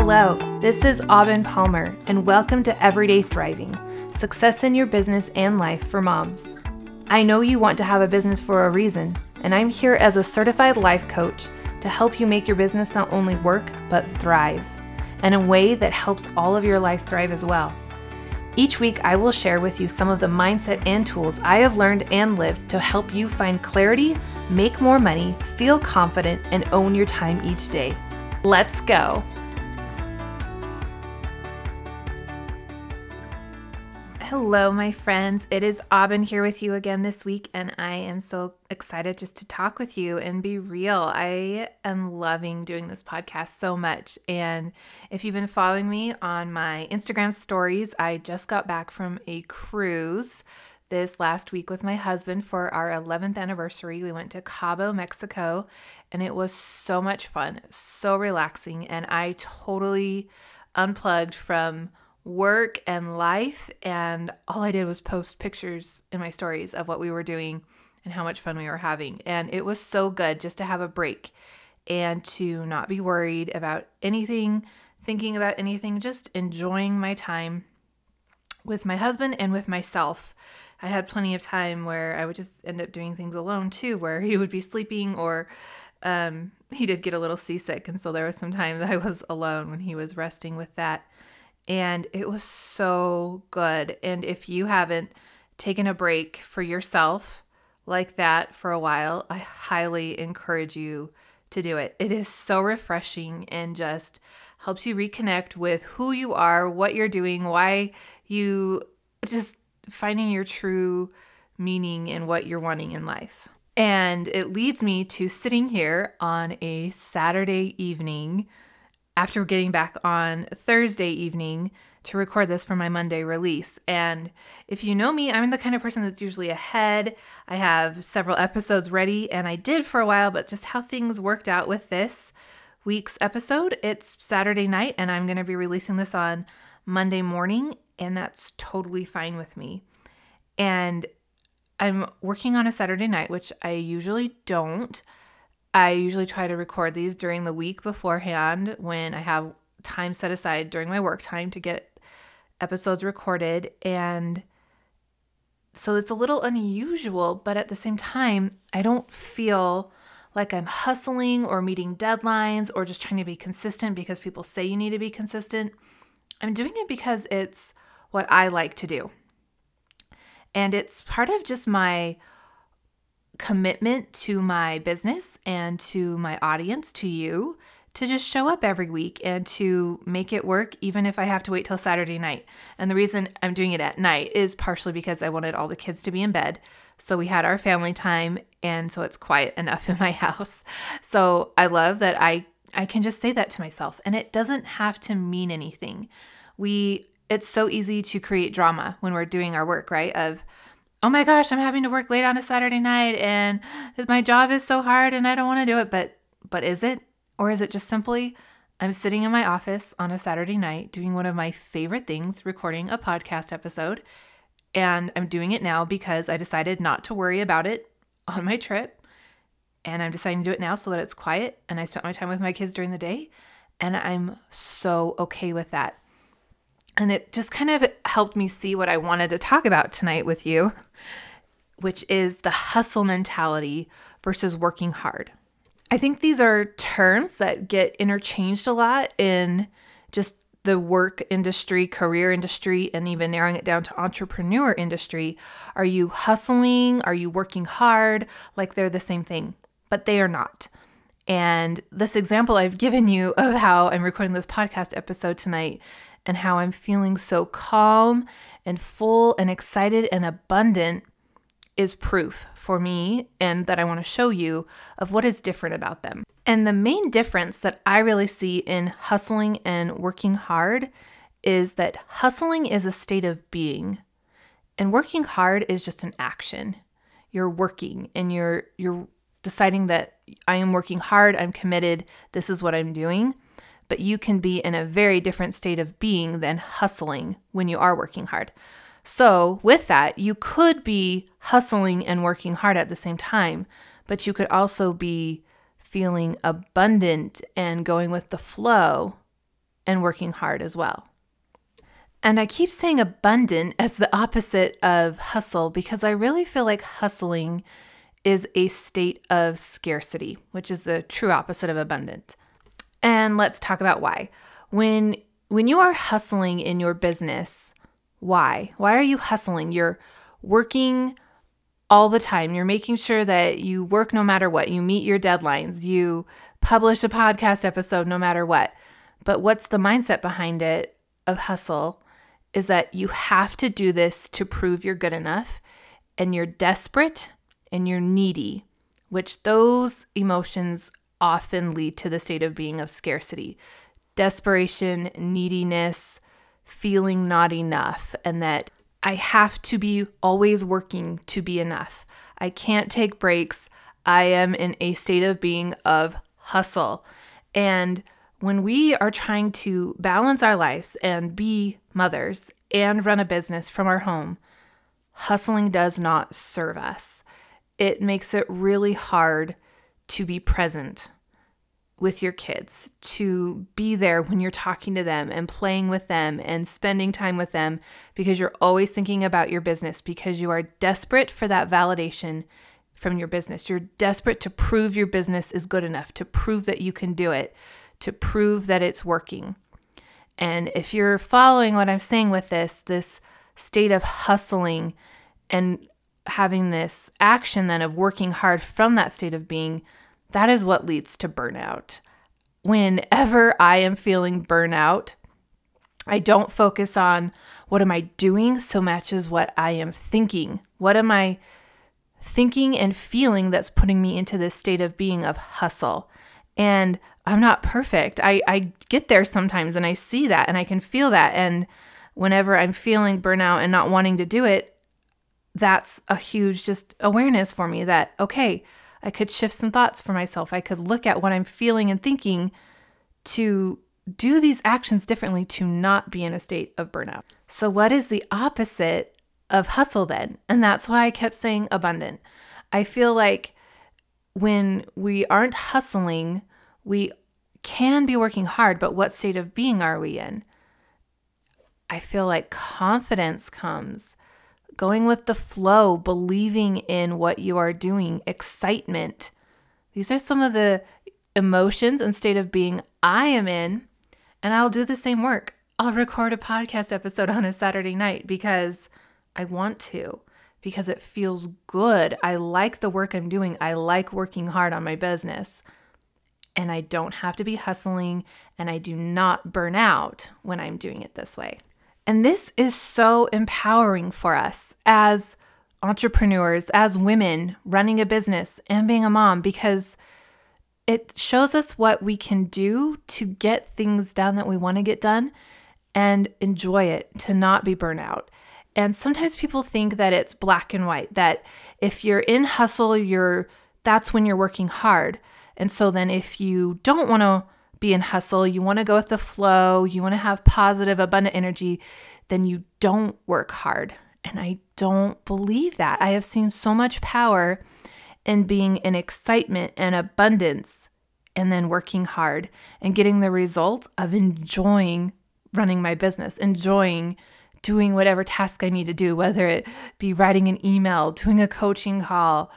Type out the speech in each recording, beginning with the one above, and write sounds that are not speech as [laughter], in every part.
Hello, this is Aubin Palmer, and welcome to Everyday Thriving Success in Your Business and Life for Moms. I know you want to have a business for a reason, and I'm here as a certified life coach to help you make your business not only work, but thrive, in a way that helps all of your life thrive as well. Each week, I will share with you some of the mindset and tools I have learned and lived to help you find clarity, make more money, feel confident, and own your time each day. Let's go! Hello, my friends. It is Aubin here with you again this week, and I am so excited just to talk with you and be real. I am loving doing this podcast so much. And if you've been following me on my Instagram stories, I just got back from a cruise this last week with my husband for our 11th anniversary. We went to Cabo, Mexico, and it was so much fun, so relaxing, and I totally unplugged from work and life. And all I did was post pictures in my stories of what we were doing and how much fun we were having. And it was so good just to have a break and to not be worried about anything, thinking about anything, just enjoying my time with my husband and with myself. I had plenty of time where I would just end up doing things alone too, where he would be sleeping or um, he did get a little seasick. And so there was some time that I was alone when he was resting with that and it was so good. And if you haven't taken a break for yourself like that for a while, I highly encourage you to do it. It is so refreshing and just helps you reconnect with who you are, what you're doing, why you just finding your true meaning and what you're wanting in life. And it leads me to sitting here on a Saturday evening after getting back on Thursday evening to record this for my Monday release. And if you know me, I'm the kind of person that's usually ahead. I have several episodes ready, and I did for a while, but just how things worked out with this week's episode, it's Saturday night, and I'm going to be releasing this on Monday morning, and that's totally fine with me. And I'm working on a Saturday night, which I usually don't. I usually try to record these during the week beforehand when I have time set aside during my work time to get episodes recorded. And so it's a little unusual, but at the same time, I don't feel like I'm hustling or meeting deadlines or just trying to be consistent because people say you need to be consistent. I'm doing it because it's what I like to do. And it's part of just my commitment to my business and to my audience, to you, to just show up every week and to make it work, even if I have to wait till Saturday night. And the reason I'm doing it at night is partially because I wanted all the kids to be in bed. So we had our family time, and so it's quiet enough [laughs] in my house. So I love that I I can just say that to myself, and it doesn't have to mean anything. We it's so easy to create drama when we're doing our work, right? Of oh my gosh, I'm having to work late on a Saturday night and my job is so hard and I don't want to do it. But but is it? Or is it just simply I'm sitting in my office on a Saturday night doing one of my favorite things, recording a podcast episode. And I'm doing it now because I decided not to worry about it on my trip. And I'm deciding to do it now so that it's quiet and I spent my time with my kids during the day. And I'm so okay with that. And it just kind of helped me see what I wanted to talk about tonight with you, which is the hustle mentality versus working hard. I think these are terms that get interchanged a lot in just the work industry, career industry, and even narrowing it down to entrepreneur industry. Are you hustling? Are you working hard? Like they're the same thing, but they are not. And this example I've given you of how I'm recording this podcast episode tonight and how I'm feeling so calm and full and excited and abundant is proof for me and that I want to show you of what is different about them. And the main difference that I really see in hustling and working hard is that hustling is a state of being and working hard is just an action. You're working and you're you're deciding that I am working hard, I'm committed, this is what I'm doing but you can be in a very different state of being than hustling when you are working hard. So, with that, you could be hustling and working hard at the same time, but you could also be feeling abundant and going with the flow and working hard as well. And I keep saying abundant as the opposite of hustle because I really feel like hustling is a state of scarcity, which is the true opposite of abundant. And let's talk about why. When when you are hustling in your business, why? Why are you hustling? You're working all the time. You're making sure that you work no matter what. You meet your deadlines. You publish a podcast episode no matter what. But what's the mindset behind it of hustle is that you have to do this to prove you're good enough and you're desperate and you're needy, which those emotions often lead to the state of being of scarcity, desperation, neediness, feeling not enough, and that I have to be always working to be enough. I can't take breaks. I am in a state of being of hustle. And when we are trying to balance our lives and be mothers and run a business from our home, hustling does not serve us. It makes it really hard to be present with your kids, to be there when you're talking to them and playing with them and spending time with them because you're always thinking about your business because you are desperate for that validation from your business. You're desperate to prove your business is good enough, to prove that you can do it, to prove that it's working. And if you're following what I'm saying with this, this state of hustling and having this action then of working hard from that state of being, that is what leads to burnout. Whenever I am feeling burnout, I don't focus on what am I doing so much as what I am thinking. What am I thinking and feeling that's putting me into this state of being of hustle? And I'm not perfect. I, I get there sometimes and I see that and I can feel that. And whenever I'm feeling burnout and not wanting to do it, that's a huge just awareness for me that, okay, I could shift some thoughts for myself. I could look at what I'm feeling and thinking to do these actions differently to not be in a state of burnout. So, what is the opposite of hustle then? And that's why I kept saying abundant. I feel like when we aren't hustling, we can be working hard, but what state of being are we in? I feel like confidence comes going with the flow, believing in what you are doing, excitement. These are some of the emotions and state of being I am in, and I'll do the same work. I'll record a podcast episode on a Saturday night because I want to, because it feels good. I like the work I'm doing. I like working hard on my business. And I don't have to be hustling, and I do not burn out when I'm doing it this way. And this is so empowering for us as entrepreneurs, as women running a business and being a mom, because it shows us what we can do to get things done that we want to get done and enjoy it, to not be burnout. And sometimes people think that it's black and white, that if you're in hustle, you're that's when you're working hard. And so then if you don't want to be in hustle, you want to go with the flow, you want to have positive, abundant energy, then you don't work hard. And I don't believe that. I have seen so much power in being in excitement and abundance and then working hard and getting the result of enjoying running my business, enjoying doing whatever task I need to do, whether it be writing an email, doing a coaching call,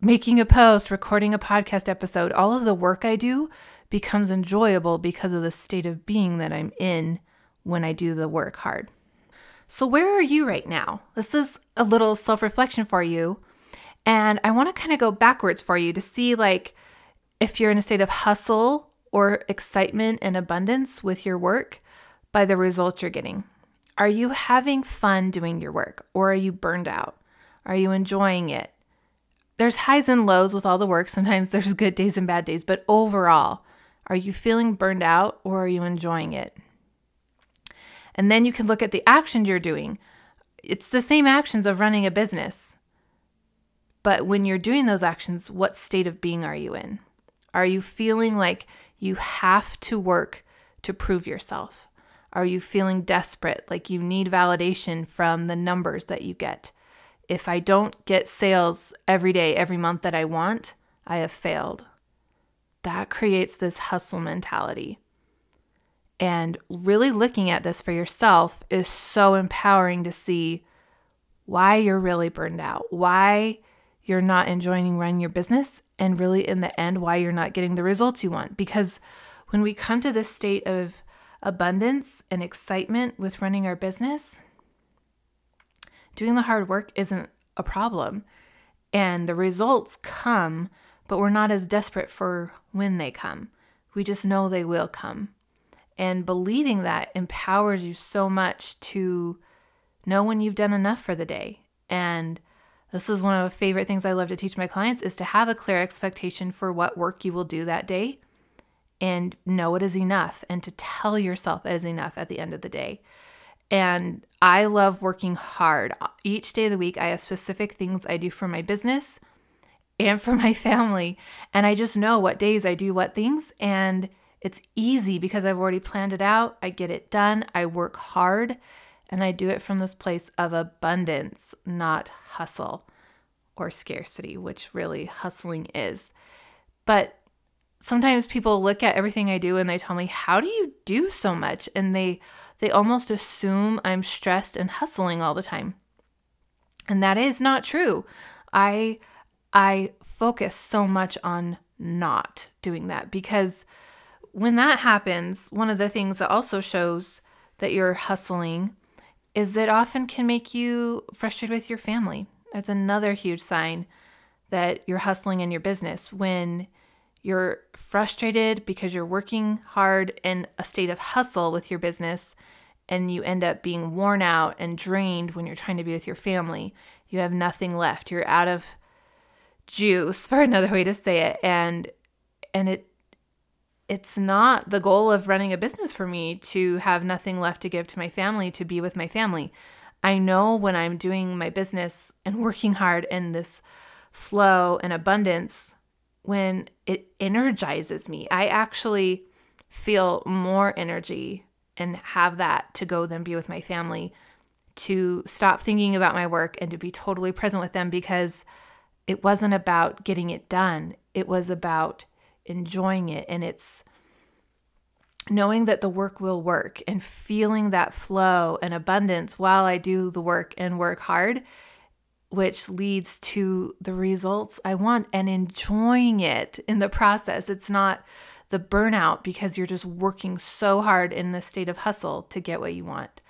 making a post, recording a podcast episode. All of the work I do becomes enjoyable because of the state of being that I'm in when I do the work hard. So, where are you right now? This is a little self reflection for you. And I want to kind of go backwards for you to see, like, if you're in a state of hustle or excitement and abundance with your work by the results you're getting. Are you having fun doing your work or are you burned out? Are you enjoying it? There's highs and lows with all the work. Sometimes there's good days and bad days, but overall, are you feeling burned out or are you enjoying it? And then you can look at the actions you're doing. It's the same actions of running a business. But when you're doing those actions, what state of being are you in? Are you feeling like you have to work to prove yourself? Are you feeling desperate, like you need validation from the numbers that you get? If I don't get sales every day, every month that I want, I have failed that creates this hustle mentality. And really looking at this for yourself is so empowering to see why you're really burned out, why you're not enjoying running your business, and really in the end, why you're not getting the results you want. Because when we come to this state of abundance and excitement with running our business, doing the hard work isn't a problem. And the results come, but we're not as desperate for when they come. We just know they will come. And believing that empowers you so much to know when you've done enough for the day. And this is one of the favorite things I love to teach my clients is to have a clear expectation for what work you will do that day and know it is enough and to tell yourself it is enough at the end of the day. And I love working hard. Each day of the week, I have specific things I do for my business and for [laughs] my family. And I just know what days I do what things. And it's easy because I've already planned it out. I get it done. I work hard and I do it from this place of abundance, not hustle or scarcity, which really hustling is. But sometimes people look at everything I do and they tell me, "How do you do so much?" and they they almost assume I'm stressed and hustling all the time. And that is not true. I I focus so much on not doing that because when that happens, one of the things that also shows that you're hustling is it often can make you frustrated with your family. That's another huge sign that you're hustling in your business when you're frustrated because you're working hard in a state of hustle with your business and you end up being worn out and drained when you're trying to be with your family. You have nothing left. You're out of juice [laughs] for another way to say it and and it it's not the goal of running a business for me to have nothing left to give to my family to be with my family. I know when I'm doing my business and working hard in this flow and abundance when it energizes me. I actually feel more energy and have that to go then be with my family, to stop thinking about my work and to be totally present with them because it wasn't about getting it done. It was about enjoying it. And it's knowing that the work will work and feeling that flow and abundance while I do the work and work hard which leads to the results I want and enjoying it in the process. It's not the burnout because you're just working so hard in the state of hustle to get what you want.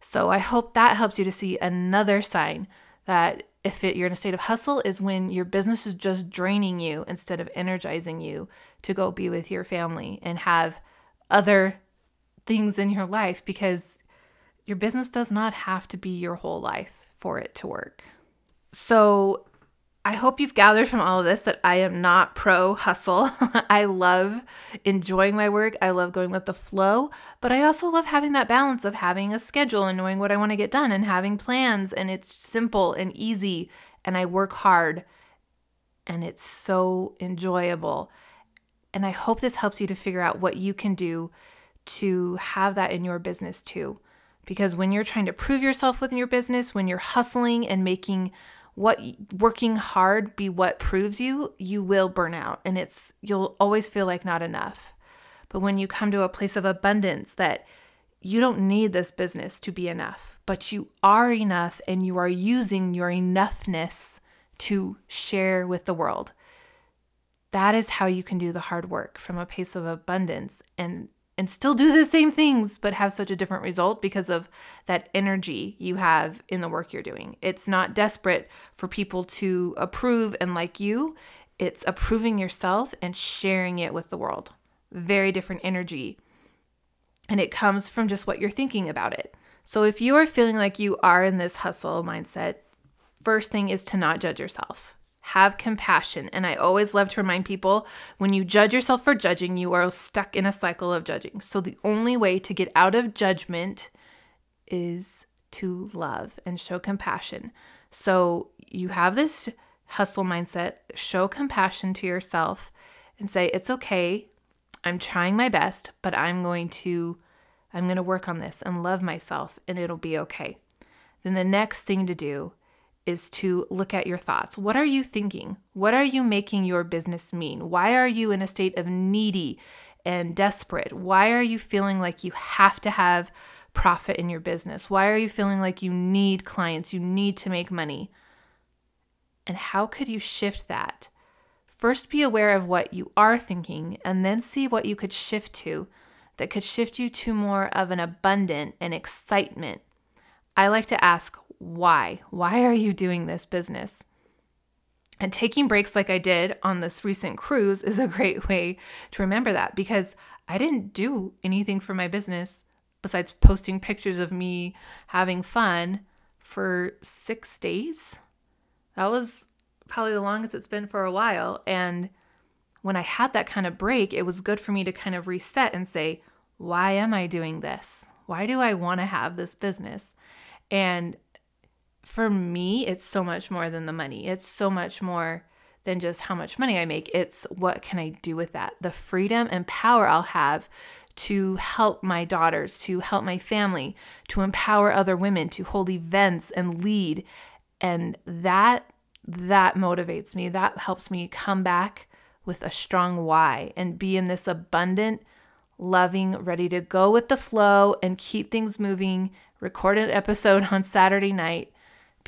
So I hope that helps you to see another sign that if it, you're in a state of hustle is when your business is just draining you instead of energizing you to go be with your family and have other things in your life because your business does not have to be your whole life for it to work. So I hope you've gathered from all of this that I am not pro hustle. [laughs] I love enjoying my work. I love going with the flow, but I also love having that balance of having a schedule and knowing what I want to get done and having plans. And it's simple and easy. And I work hard and it's so enjoyable. And I hope this helps you to figure out what you can do to have that in your business too. Because when you're trying to prove yourself within your business, when you're hustling and making what working hard be what proves you, you will burn out and it's you'll always feel like not enough. But when you come to a place of abundance that you don't need this business to be enough, but you are enough and you are using your enoughness to share with the world. That is how you can do the hard work from a place of abundance and and still do the same things, but have such a different result because of that energy you have in the work you're doing. It's not desperate for people to approve and like you, it's approving yourself and sharing it with the world. Very different energy. And it comes from just what you're thinking about it. So if you are feeling like you are in this hustle mindset, first thing is to not judge yourself have compassion. And I always love to remind people when you judge yourself for judging, you are stuck in a cycle of judging. So the only way to get out of judgment is to love and show compassion. So you have this hustle mindset, show compassion to yourself and say, it's okay. I'm trying my best, but I'm going to I'm going to work on this and love myself and it'll be okay. Then the next thing to do is to look at your thoughts. What are you thinking? What are you making your business mean? Why are you in a state of needy and desperate? Why are you feeling like you have to have profit in your business? Why are you feeling like you need clients, you need to make money? And how could you shift that? First, be aware of what you are thinking, and then see what you could shift to that could shift you to more of an abundant and excitement. I like to ask, why? Why are you doing this business? And taking breaks like I did on this recent cruise is a great way to remember that because I didn't do anything for my business besides posting pictures of me having fun for six days. That was probably the longest it's been for a while. And when I had that kind of break, it was good for me to kind of reset and say, why am I doing this? Why do I want to have this business? And for me, it's so much more than the money. It's so much more than just how much money I make. It's what can I do with that? The freedom and power I'll have to help my daughters, to help my family, to empower other women, to hold events and lead. And that that motivates me. That helps me come back with a strong why and be in this abundant, loving, ready to go with the flow and keep things moving. Record an episode [laughs] on Saturday night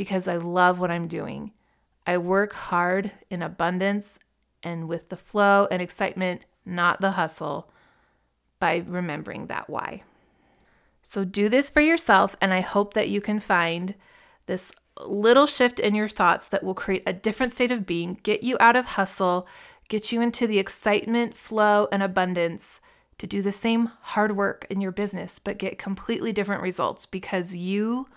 because I love what I'm doing. I work hard in abundance and with the flow and excitement, not the hustle, by remembering that why. So do this for yourself, and I hope that you can find this little shift in your thoughts that will create a different state of being, get you out of hustle, get you into the excitement, flow, and abundance to do the same hard work in your business, but get completely different results because you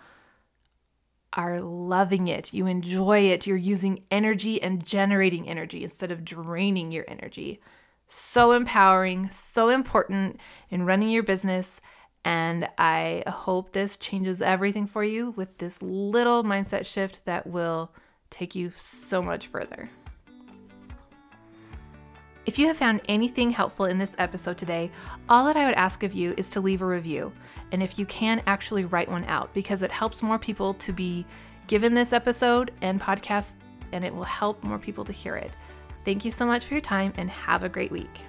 are loving it. You enjoy it. You're using energy and generating energy instead of draining your energy. So empowering, so important in running your business and I hope this changes everything for you with this little mindset shift that will take you so much further. If you have found anything helpful in this episode today, all that I would ask of you is to leave a review. And if you can, actually write one out because it helps more people to be given this episode and podcast, and it will help more people to hear it. Thank you so much for your time and have a great week.